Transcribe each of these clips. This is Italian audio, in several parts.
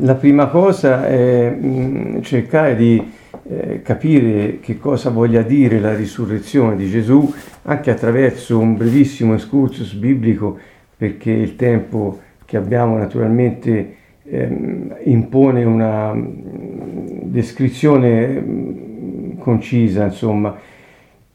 la prima cosa è mh, cercare di eh, capire che cosa voglia dire la risurrezione di Gesù anche attraverso un brevissimo excursus biblico perché il tempo che abbiamo naturalmente ehm, impone una descrizione concisa, insomma.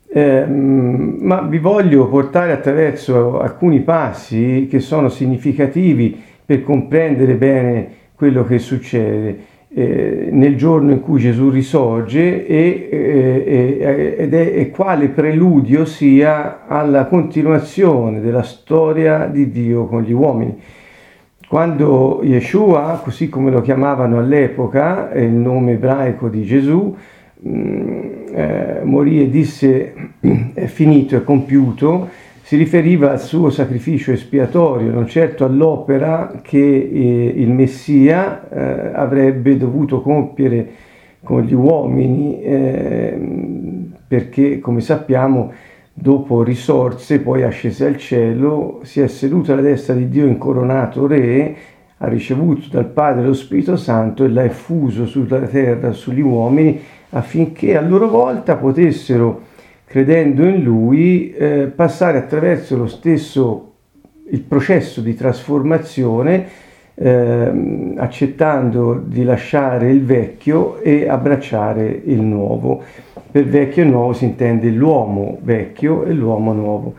Eh, ma vi voglio portare attraverso alcuni passi che sono significativi per comprendere bene quello che succede eh, nel giorno in cui Gesù risorge e, eh, ed è, e quale preludio sia alla continuazione della storia di Dio con gli uomini. Quando Yeshua, così come lo chiamavano all'epoca, è il nome ebraico di Gesù, mh, mm, eh, morì e disse è finito, è compiuto, si riferiva al suo sacrificio espiatorio, non certo all'opera che eh, il Messia eh, avrebbe dovuto compiere con gli uomini, eh, perché come sappiamo dopo risorse, poi ascese al cielo, si è seduto alla destra di Dio incoronato re, ha ricevuto dal Padre lo Spirito Santo e l'ha effuso sulla terra, sugli uomini, affinché a loro volta potessero credendo in lui, eh, passare attraverso lo stesso il processo di trasformazione, eh, accettando di lasciare il vecchio e abbracciare il nuovo. Per vecchio e nuovo si intende l'uomo vecchio e l'uomo nuovo.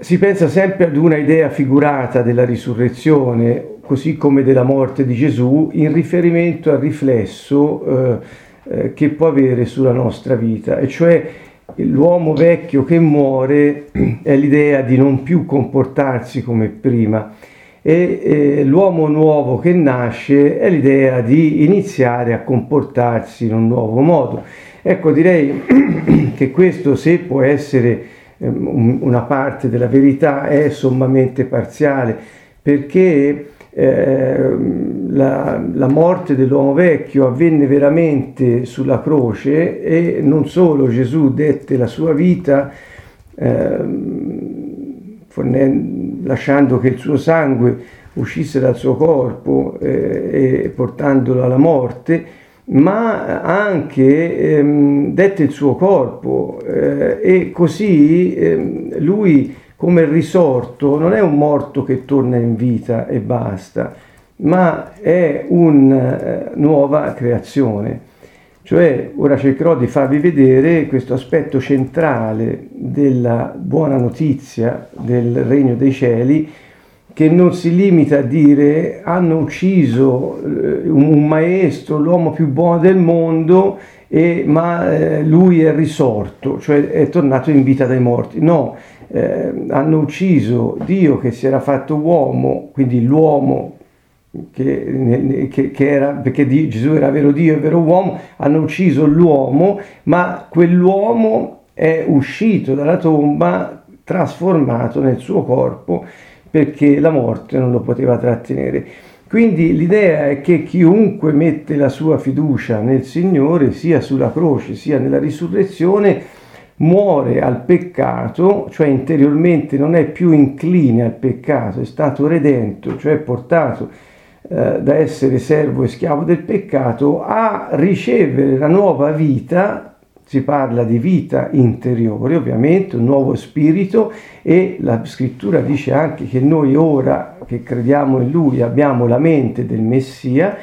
Si pensa sempre ad una idea figurata della risurrezione, così come della morte di Gesù, in riferimento al riflesso eh, eh, che può avere sulla nostra vita, e cioè l'uomo vecchio che muore è l'idea di non più comportarsi come prima e eh, l'uomo nuovo che nasce è l'idea di iniziare a comportarsi in un nuovo modo. Ecco, direi che questo se può essere eh, una parte della verità è sommamente parziale perché eh, la, la, morte dell'uomo vecchio avvenne veramente sulla croce e non solo Gesù dette la sua vita eh, lasciando che il suo sangue uscisse dal suo corpo eh, e portandolo alla morte, ma anche ehm, dette il suo corpo eh, e così ehm, lui come risorto non è un morto che torna in vita e basta, ma è una eh, nuova creazione. Cioè, ora cercherò di farvi vedere questo aspetto centrale della buona notizia del regno dei cieli, che non si limita a dire hanno ucciso eh, un maestro, l'uomo più buono del mondo, e, ma eh, lui è risorto, cioè è tornato in vita dai morti. No, eh, hanno ucciso Dio che si era fatto uomo, quindi l'uomo che, che, che era, perché Gesù era vero Dio e vero uomo, hanno ucciso l'uomo, ma quell'uomo è uscito dalla tomba trasformato nel suo corpo perché la morte non lo poteva trattenere. Quindi l'idea è che chiunque mette la sua fiducia nel Signore, sia sulla croce sia nella risurrezione, muore al peccato, cioè interiormente non è più incline al peccato, è stato redento, cioè portato eh, da essere servo e schiavo del peccato a ricevere la nuova vita, si parla di vita interiore ovviamente, un nuovo spirito e la scrittura dice anche che noi ora che crediamo in lui abbiamo la mente del Messia,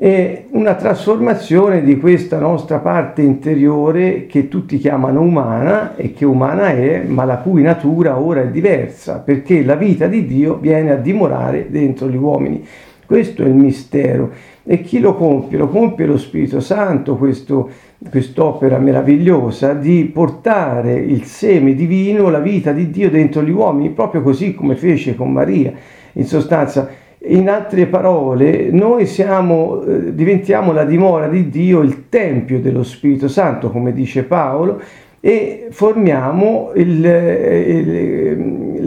è una trasformazione di questa nostra parte interiore che tutti chiamano umana e che umana è, ma la cui natura ora è diversa, perché la vita di Dio viene a dimorare dentro gli uomini. Questo è il mistero. E chi lo compie? Lo compie lo Spirito Santo, questo, quest'opera meravigliosa di portare il seme divino, la vita di Dio dentro gli uomini, proprio così come fece con Maria. In sostanza, in altre parole, noi siamo, eh, diventiamo la dimora di Dio, il Tempio dello Spirito Santo, come dice Paolo, e formiamo il, il,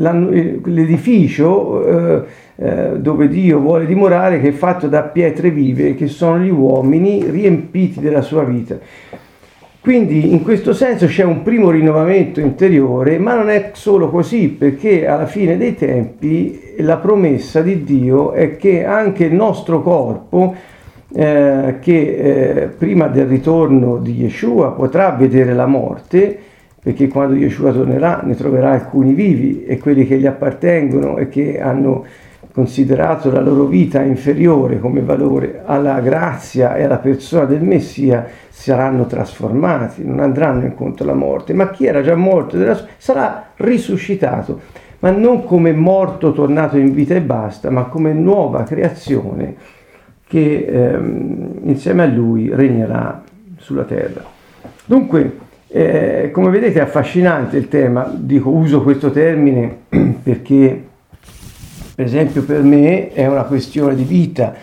l'edificio eh, eh, dove Dio vuole dimorare, che è fatto da pietre vive, che sono gli uomini riempiti della sua vita. Quindi in questo senso c'è un primo rinnovamento interiore, ma non è solo così, perché alla fine dei tempi la promessa di Dio è che anche il nostro corpo, eh, che eh, prima del ritorno di Yeshua potrà vedere la morte, perché quando Yeshua tornerà ne troverà alcuni vivi e quelli che gli appartengono e che hanno considerato la loro vita inferiore come valore alla grazia e alla persona del Messia, saranno trasformati, non andranno incontro alla morte, ma chi era già morto sarà risuscitato, ma non come morto tornato in vita e basta, ma come nuova creazione che ehm, insieme a lui regnerà sulla terra. Dunque, eh, come vedete è affascinante il tema, dico uso questo termine perché per esempio per me è una questione di vita,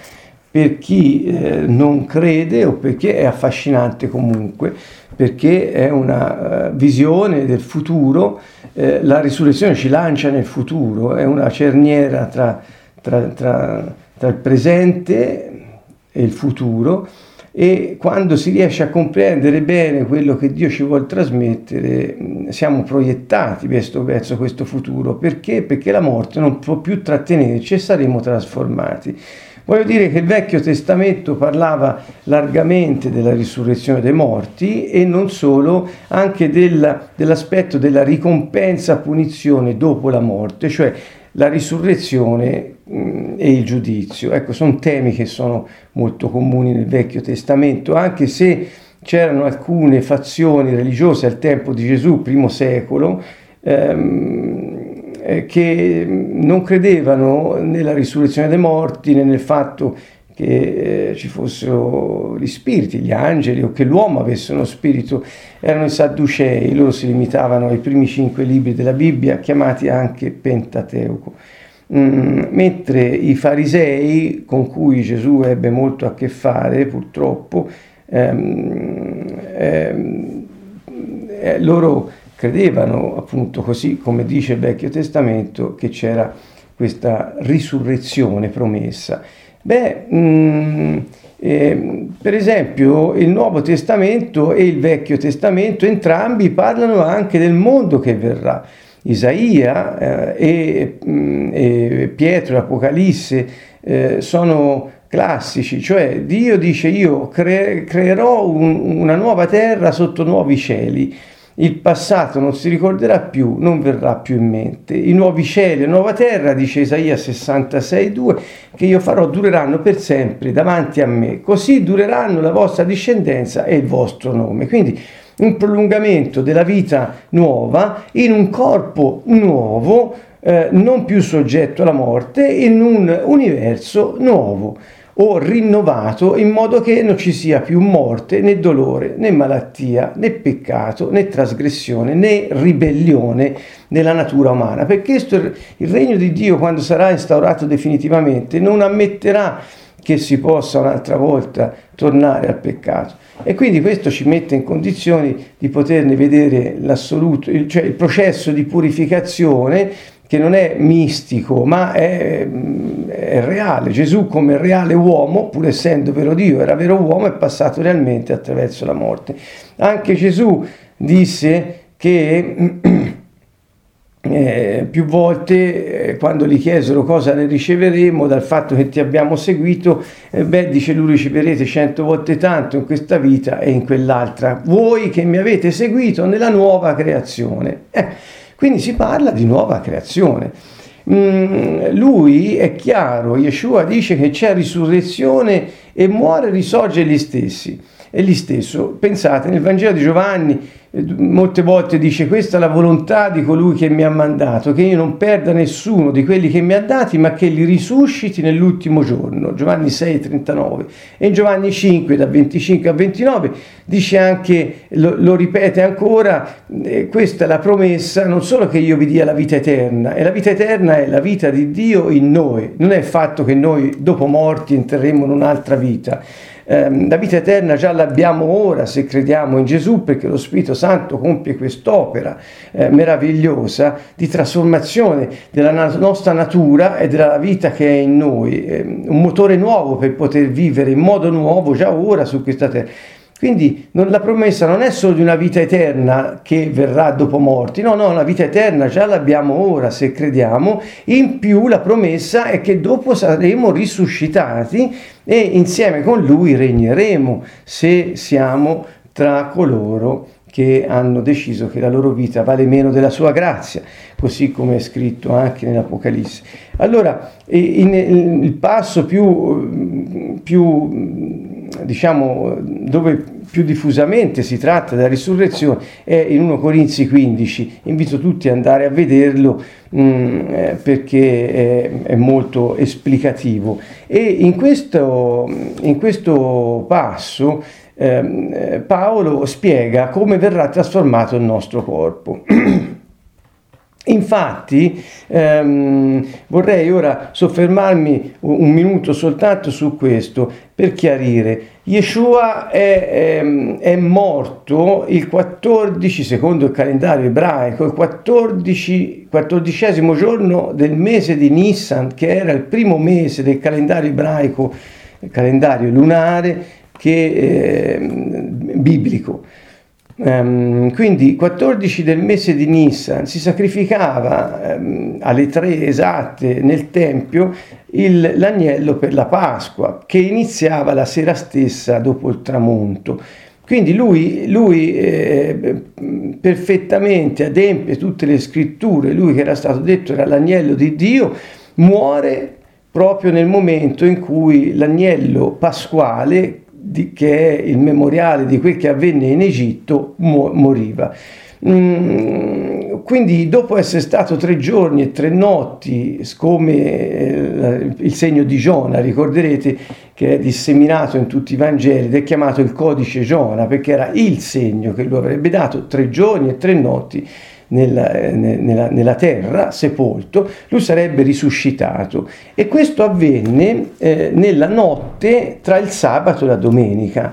per chi eh, non crede o perché è affascinante comunque, perché è una uh, visione del futuro, eh, la risurrezione ci lancia nel futuro, è una cerniera tra, tra, tra, tra il presente e il futuro e quando si riesce a comprendere bene quello che Dio ci vuole trasmettere, siamo proiettati verso, verso questo futuro. Perché? Perché la morte non può più trattenerci e saremo trasformati. Voglio dire che il Vecchio Testamento parlava largamente della risurrezione dei morti e non solo, anche della, dell'aspetto della ricompensa punizione dopo la morte, cioè la risurrezione e il giudizio. Ecco, sono temi che sono molto comuni nel Vecchio Testamento, anche se c'erano alcune fazioni religiose al tempo di Gesù, primo secolo, ehm, eh, che non credevano nella risurrezione dei morti né nel fatto che eh, ci fossero gli spiriti, gli angeli o che l'uomo avesse uno spirito, erano i Sadducei, loro si limitavano ai primi cinque libri della Bibbia, chiamati anche Pentateuco. Mm, mentre i farisei, con cui Gesù ebbe molto a che fare, purtroppo, ehm, ehm, eh, loro credevano appunto così come dice il Vecchio Testamento che c'era questa risurrezione promessa. Beh, mh, mm, eh, per esempio il Nuovo Testamento e il Vecchio Testamento entrambi parlano anche del mondo che verrà. Isaia eh, e, mm, e, Pietro, l'Apocalisse eh, sono classici, cioè Dio dice io cre- creerò un, una nuova terra sotto nuovi cieli il passato non si ricorderà più, non verrà più in mente. I nuovi cieli e nuova terra, dice Isaia 66,2, che io farò dureranno per sempre davanti a me, così dureranno la vostra discendenza e il vostro nome. Quindi un prolungamento della vita nuova in un corpo nuovo, eh, non più soggetto alla morte, in un universo nuovo o rinnovato in modo che non ci sia più morte, né dolore, né malattia, né peccato, né trasgressione, né ribellione nella natura umana. Perché il regno di Dio, quando sarà instaurato definitivamente, non ammetterà che si possa un'altra volta tornare al peccato. E quindi questo ci mette in condizioni di poterne vedere l'assoluto, cioè il processo di purificazione che non è mistico, ma è, è, reale. Gesù come reale uomo, pur essendo vero Dio, era vero uomo, è passato realmente attraverso la morte. Anche Gesù disse che eh, più volte eh, quando gli chiesero cosa ne riceveremo dal fatto che ti abbiamo seguito, eh, beh dice lui riceverete cento volte tanto in questa vita e in quell'altra, voi che mi avete seguito nella nuova creazione. Eh, quindi si parla di nuova creazione. Mm, lui è chiaro, Yeshua dice che c'è risurrezione e muore e risorge gli stessi. E gli stesso, pensate, nel Vangelo di Giovanni molte volte dice questa è la volontà di colui che mi ha mandato, che io non perda nessuno di quelli che mi ha dati, ma che li risusciti nell'ultimo giorno. Giovanni 6, 39. E in Giovanni 5, da 25 a 29, dice anche, lo, lo ripete ancora, eh, questa è la promessa, non solo che io vi dia la vita eterna, e la vita eterna è la vita di Dio in noi, non è il fatto che noi dopo morti entreremo in un'altra vita la vita eterna già l'abbiamo ora se crediamo in Gesù perché lo Spirito Santo compie quest'opera eh, meravigliosa di trasformazione della nostra natura e della vita che è in noi, eh, un motore nuovo per poter vivere in modo nuovo già ora su questa terra. Quindi non, la promessa non è solo di una vita eterna che verrà dopo morti, no, no, la vita eterna già l'abbiamo ora se crediamo, in più la promessa è che dopo saremo risuscitati e insieme con lui regneremo se siamo tra coloro che hanno deciso che la loro vita vale meno della sua grazia, così come è scritto anche nell'Apocalisse. Allora, in, in, il passo più, più, diciamo, dove più diffusamente si tratta della risurrezione è in 1 Corinzi 15. Invito tutti ad andare a vederlo mh, eh, perché è, è, molto esplicativo. E in questo, in questo passo Ehm, eh, Paolo spiega come verrà trasformato il nostro corpo. Infatti ehm, vorrei ora soffermarmi un minuto soltanto su questo per chiarire. Yeshua è, è, ehm, è, morto il 14, secondo il calendario ebraico, il 14, quattordicesimo giorno del mese di Nissan, che era il primo mese del calendario ebraico, calendario lunare, che eh, biblico. Um, quindi 14 del mese di Nissan si sacrificava um, alle tre esatte nel Tempio il, l'agnello per la Pasqua che iniziava la sera stessa dopo il tramonto. Quindi lui, lui eh, perfettamente adempie tutte le scritture, lui che era stato detto era l'agnello di Dio, muore proprio nel momento in cui l'agnello pasquale di, che è il memoriale di quel che avvenne in Egitto, mo, moriva. Mm, quindi dopo essere stato tre giorni e tre notti come eh, il segno di Giona, ricorderete che è disseminato in tutti i Vangeli ed è chiamato il codice Giona perché era il segno che lui avrebbe dato tre giorni e tre notti nella, eh, nella, nella, terra, sepolto, lui sarebbe risuscitato. E questo avvenne eh, nella notte tra il sabato e la domenica,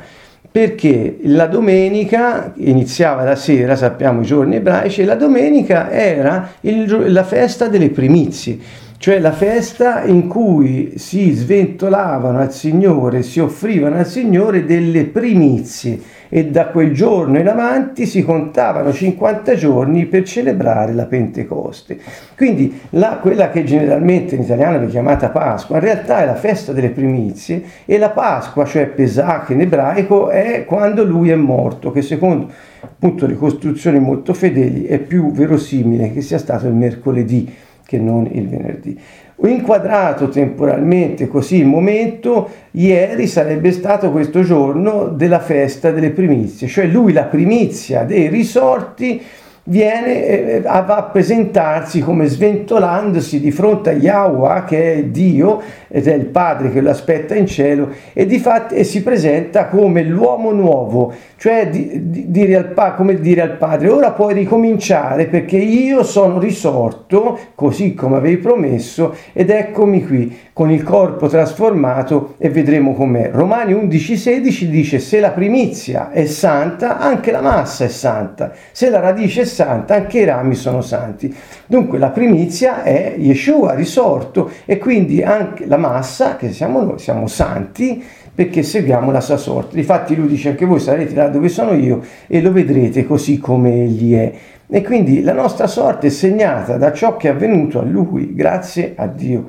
perché la domenica iniziava la sera, sappiamo i giorni ebraici, e la domenica era il, la festa delle primizie cioè la festa in cui si sventolavano al Signore, si offrivano al Signore delle primizie e da quel giorno in avanti si contavano 50 giorni per celebrare la Pentecoste. Quindi la, quella che generalmente in italiano è chiamata Pasqua, in realtà è la festa delle primizie e la Pasqua, cioè Pesach in ebraico, è quando lui è morto, che secondo appunto ricostruzioni molto fedeli è più verosimile che sia stato il mercoledì che non il venerdì. Inquadrato temporalmente così il momento, ieri sarebbe stato questo giorno della festa delle primizie, cioè lui la primizia dei risorti viene eh, va a presentarsi come sventolandosi di fronte a Yahweh che è Dio ed è il Padre che lo aspetta in cielo e di fatto si presenta come l'uomo nuovo cioè di, di, dire al, come dire al Padre ora puoi ricominciare perché io sono risorto così come avevi promesso ed eccomi qui con il corpo trasformato e vedremo com'è Romani 11:16 dice se la primizia è santa anche la massa è santa se la radice è santa, anche i rami sono santi. Dunque la primizia è Yeshua risorto e quindi anche la massa, che siamo noi, siamo santi perché seguiamo la sua sorte. Difatti lui dice anche voi sarete là dove sono io e lo vedrete così come egli è. E quindi la nostra sorte è segnata da ciò che è avvenuto a lui, grazie a Dio,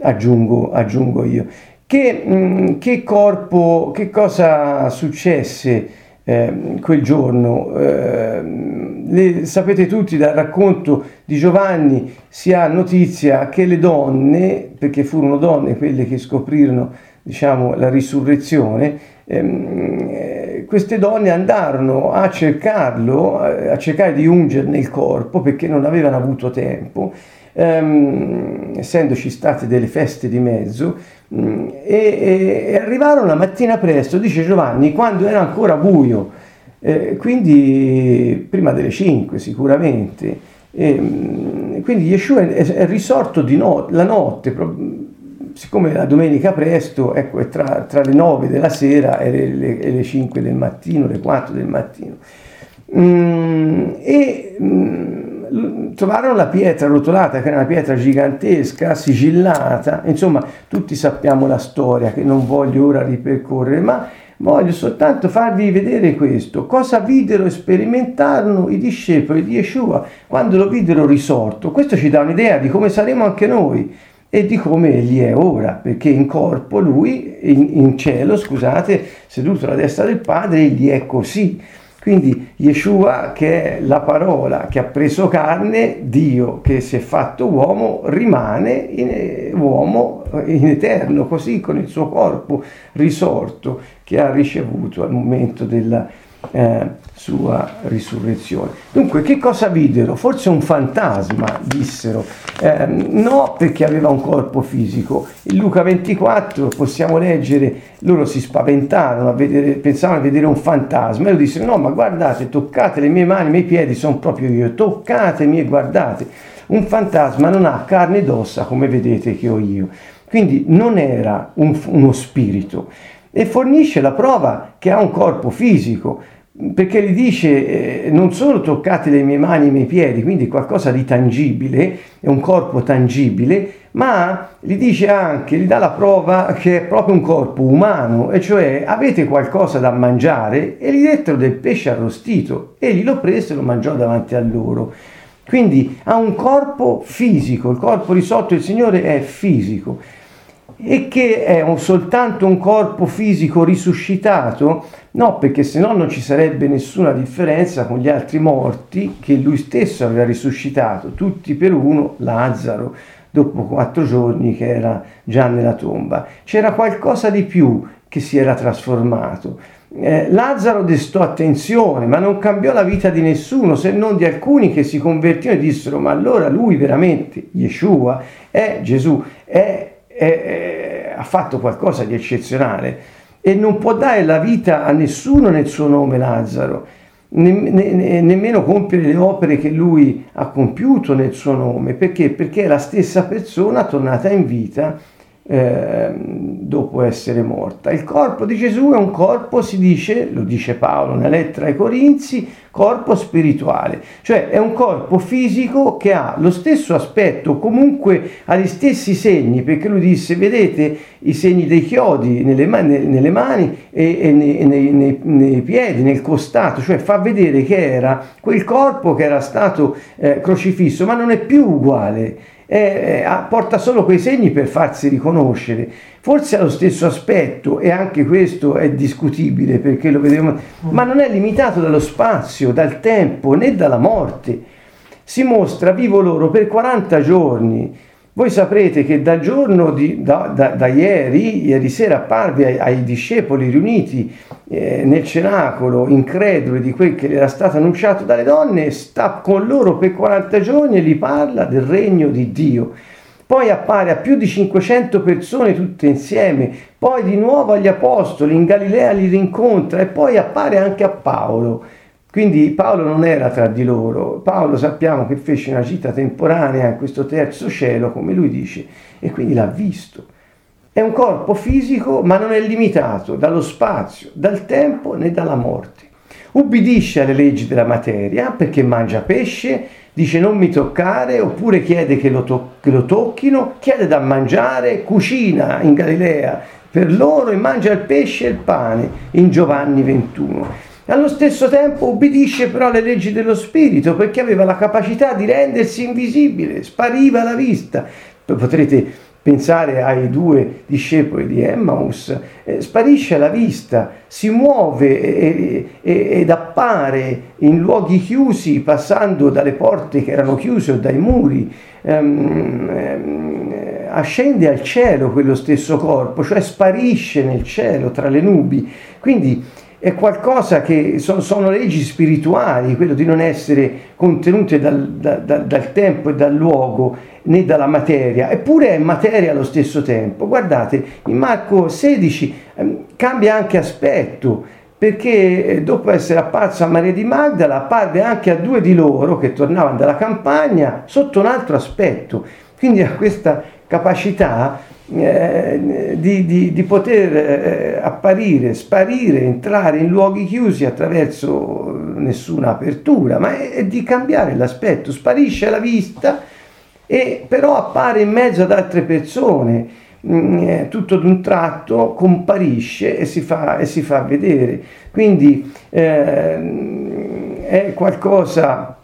aggiungo, aggiungo io. Che, mm, che corpo, che cosa successe? eh, quel giorno. Eh, le, sapete tutti dal racconto di Giovanni si ha notizia che le donne, perché furono donne quelle che scoprirono diciamo, la risurrezione, ehm, eh, queste donne andarono a cercarlo, a cercare di ungerne il corpo perché non avevano avuto tempo ehm, essendoci state delle feste di mezzo, mh, mm, e, e, arrivarono la mattina presto, dice Giovanni, quando era ancora buio, eh, quindi prima delle 5 sicuramente. E, mh, quindi Yeshua è, è risorto no, la notte, siccome la domenica presto, ecco, è tra, tra le 9 della sera e le, le, e le, 5 del mattino, le 4 del mattino. Mm, e mm, trovarono la pietra rotolata, che era una pietra gigantesca, sigillata, insomma tutti sappiamo la storia che non voglio ora ripercorrere, ma Voglio soltanto farvi vedere questo. Cosa videro e sperimentarono i discepoli di Yeshua quando lo videro risorto? Questo ci dà un'idea di come saremo anche noi e di come egli è ora, perché in corpo lui, in, in cielo, scusate, seduto alla destra del Padre, egli è così. Quindi Yeshua, che è la parola che ha preso carne, Dio che si è fatto uomo, rimane in, uomo in eterno, così con il suo corpo risorto che ha ricevuto al momento della eh, sua risurrezione. Dunque, che cosa videro? Forse un fantasma, dissero. Eh, no, perché aveva un corpo fisico. In Luca 24 possiamo leggere, loro si spaventarono, a vedere, pensavano a vedere un fantasma e loro dissero, no, ma guardate, toccate le mie mani, i miei piedi, sono proprio io, toccatemi e guardate. Un fantasma non ha carne ed ossa come vedete che ho io. Quindi non era un, uno spirito e fornisce la prova che ha un corpo fisico perché gli dice eh, non solo toccate le mie mani e i miei piedi, quindi qualcosa di tangibile, è un corpo tangibile, ma gli dice anche, gli dà la prova che è proprio un corpo umano, e cioè avete qualcosa da mangiare e gli dettero del pesce arrostito, egli lo prese e lo mangiò davanti a loro. Quindi ha un corpo fisico, il corpo risolto del Signore è fisico e che è un, soltanto un corpo fisico risuscitato? No, perché se no non ci sarebbe nessuna differenza con gli altri morti che lui stesso aveva risuscitato, tutti per uno, Lazzaro, dopo quattro giorni che era già nella tomba. C'era qualcosa di più che si era trasformato. Eh, Lazzaro destò attenzione, ma non cambiò la vita di nessuno, se non di alcuni che si convertirono e dissero: Ma allora lui veramente, Yeshua, è Gesù, è è, ha fatto qualcosa di eccezionale e non può dare la vita a nessuno nel suo nome Lazzaro, ne, ne, nemmeno compiere le opere che lui ha compiuto nel suo nome. Perché? Perché è la stessa persona tornata in vita eh, dopo essere morta. Il corpo di Gesù è un corpo, si dice, lo dice Paolo nella lettera ai Corinzi, corpo spirituale, cioè è un corpo fisico che ha lo stesso aspetto, comunque ha gli stessi segni, perché lui disse, vedete i segni dei chiodi nelle mani, nelle mani e, e nei, nei, nei, nei, piedi, nel costato, cioè fa vedere che era quel corpo che era stato eh, crocifisso, ma non è più uguale eh, porta solo quei segni per farsi riconoscere. Forse ha lo stesso aspetto e anche questo è discutibile perché lo vediamo, ma non è limitato dallo spazio, dal tempo né dalla morte. Si mostra vivo loro per 40 giorni voi saprete che dal giorno di, da, da, da, ieri, ieri sera apparve ai, ai discepoli riuniti eh, nel cenacolo, increduli di quel che era stato annunciato dalle donne, sta con loro per 40 giorni e gli parla del regno di Dio. Poi appare a più di 500 persone tutte insieme, poi di nuovo agli apostoli, in Galilea li rincontra e poi appare anche a Paolo. Quindi Paolo non era tra di loro, Paolo sappiamo che fece una gita temporanea in questo terzo cielo, come lui dice, e quindi l'ha visto. È un corpo fisico, ma non è limitato dallo spazio, dal tempo né dalla morte. Ubbidisce alle leggi della materia perché mangia pesce, dice non mi toccare, oppure chiede che lo, to- che lo tocchino, chiede da mangiare, cucina in Galilea per loro e mangia il pesce e il pane in Giovanni 21 allo stesso tempo ubbidisce però alle leggi dello spirito perché aveva la capacità di rendersi invisibile, spariva alla vista. Potrete pensare ai due discepoli di Emmaus, eh, sparisce alla vista, si muove e, e, ed appare in luoghi chiusi passando dalle porte che erano chiuse o dai muri, ehm, ehm, ascende al cielo quello stesso corpo, cioè sparisce nel cielo tra le nubi. Quindi è qualcosa che sono, sono, leggi spirituali, quello di non essere contenute dal, da, da, dal tempo e dal luogo né dalla materia, eppure è materia allo stesso tempo. Guardate, in Marco 16 eh, cambia anche aspetto, perché eh, dopo essere apparso a Maria di Magdala apparve anche a due di loro che tornavano dalla campagna sotto un altro aspetto. Quindi ha questa capacità eh, di, di, di, poter eh, apparire, sparire, entrare in luoghi chiusi attraverso nessuna apertura, ma è, è di cambiare l'aspetto, sparisce alla vista e però appare in mezzo ad altre persone. mm, eh, tutto d'un tratto comparisce e si fa, e si fa vedere. Quindi eh, è qualcosa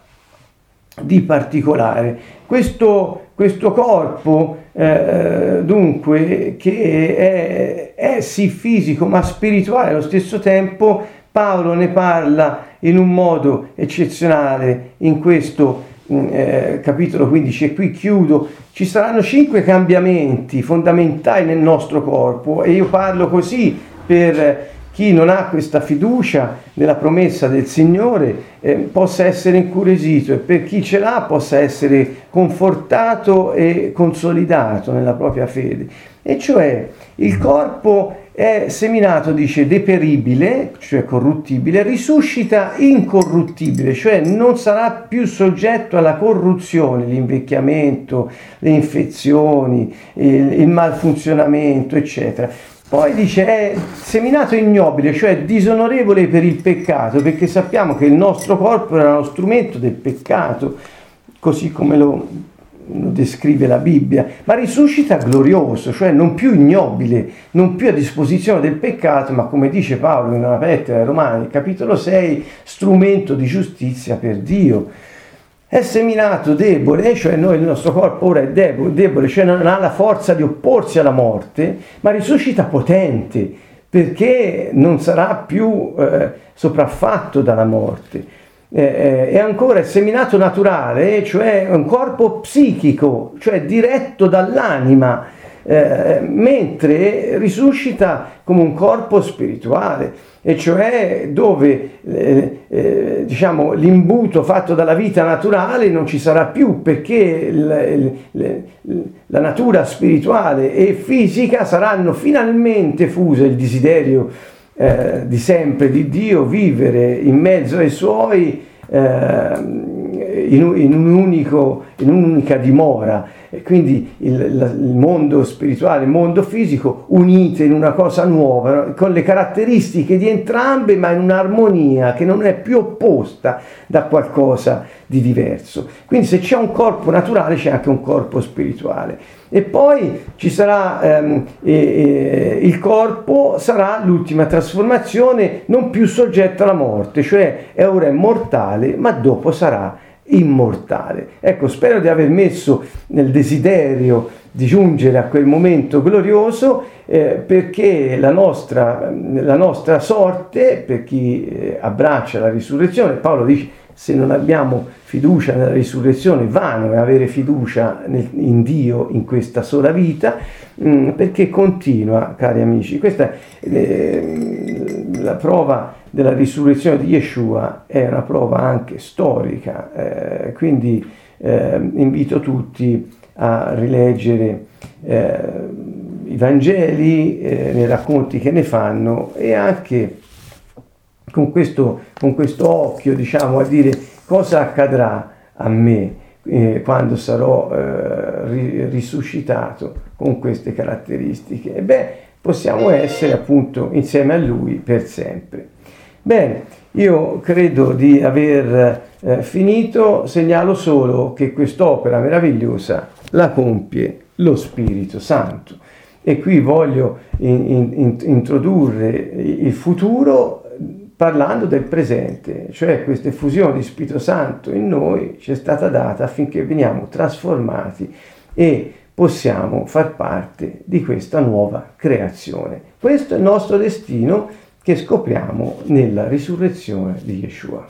di particolare. Questo, questo corpo, eh, dunque, che è, è sì fisico ma spirituale allo stesso tempo, Paolo ne parla in un modo eccezionale in questo mm, eh, capitolo 15 e qui chiudo. Ci saranno cinque cambiamenti fondamentali nel nostro corpo e io parlo così per chi non ha questa fiducia nella promessa del Signore eh, possa essere incuriosito e per chi ce l'ha possa essere confortato e consolidato nella propria fede. E cioè il corpo è seminato, dice, deperibile, cioè corruttibile, risuscita incorruttibile, cioè non sarà più soggetto alla corruzione, l'invecchiamento, le infezioni, il, il malfunzionamento, eccetera poi dice è seminato ignobile, cioè disonorevole per il peccato, perché sappiamo che il nostro corpo era uno strumento del peccato, così come lo, lo descrive la Bibbia, ma risuscita glorioso, cioè non più ignobile, non più a disposizione del peccato, ma come dice Paolo in una lettera ai Romani, capitolo 6, strumento di giustizia per Dio è seminato debole, cioè noi il nostro corpo ora è debole, debole, cioè non ha la forza di opporsi alla morte, ma risuscita potente, perché non sarà più eh, sopraffatto dalla morte. Eh, eh, è ancora il seminato naturale, cioè un corpo psichico, cioè diretto dall'anima, eh, mentre risuscita come un corpo spirituale e cioè dove eh, eh, diciamo, l'imbuto fatto dalla vita naturale non ci sarà più perché il, il, la natura spirituale e fisica saranno finalmente fuse il desiderio eh, di sempre di Dio vivere in mezzo ai suoi eh, in, un unico, in un'unica dimora. Quindi il, il, mondo spirituale e il mondo fisico unite in una cosa nuova, con le caratteristiche di entrambe, ma in un'armonia che non è più opposta da qualcosa di diverso. Quindi se c'è un corpo naturale c'è anche un corpo spirituale. E poi ci sarà ehm, eh, il corpo, sarà l'ultima trasformazione non più soggetta alla morte, cioè ora è mortale, ma dopo sarà immortale. Ecco, spero di aver messo nel desiderio di giungere a quel momento glorioso eh, perché la nostra, la nostra, sorte, per chi eh, abbraccia la risurrezione, Paolo dice se non abbiamo fiducia nella risurrezione, vano è avere fiducia nel, in Dio in questa sola vita, mh, mm, perché continua, cari amici. Questa eh, la prova della risurrezione di Yeshua è una prova anche storica, eh, quindi eh, invito tutti a rileggere eh, i Vangeli, eh, nei racconti che ne fanno e anche con questo, con questo occhio diciamo, a dire cosa accadrà a me eh, quando sarò eh, ri- risuscitato con queste caratteristiche. E beh, possiamo essere appunto insieme a Lui per sempre. Bene, io credo di aver eh, finito, segnalo solo che quest'opera meravigliosa la compie lo Spirito Santo. E qui voglio in, in, introdurre il futuro parlando del presente, cioè questa effusione di Spirito Santo in noi ci è stata data affinché veniamo trasformati e possiamo far parte di questa nuova creazione. Questo è il nostro destino che scopriamo nella risurrezione di Yeshua.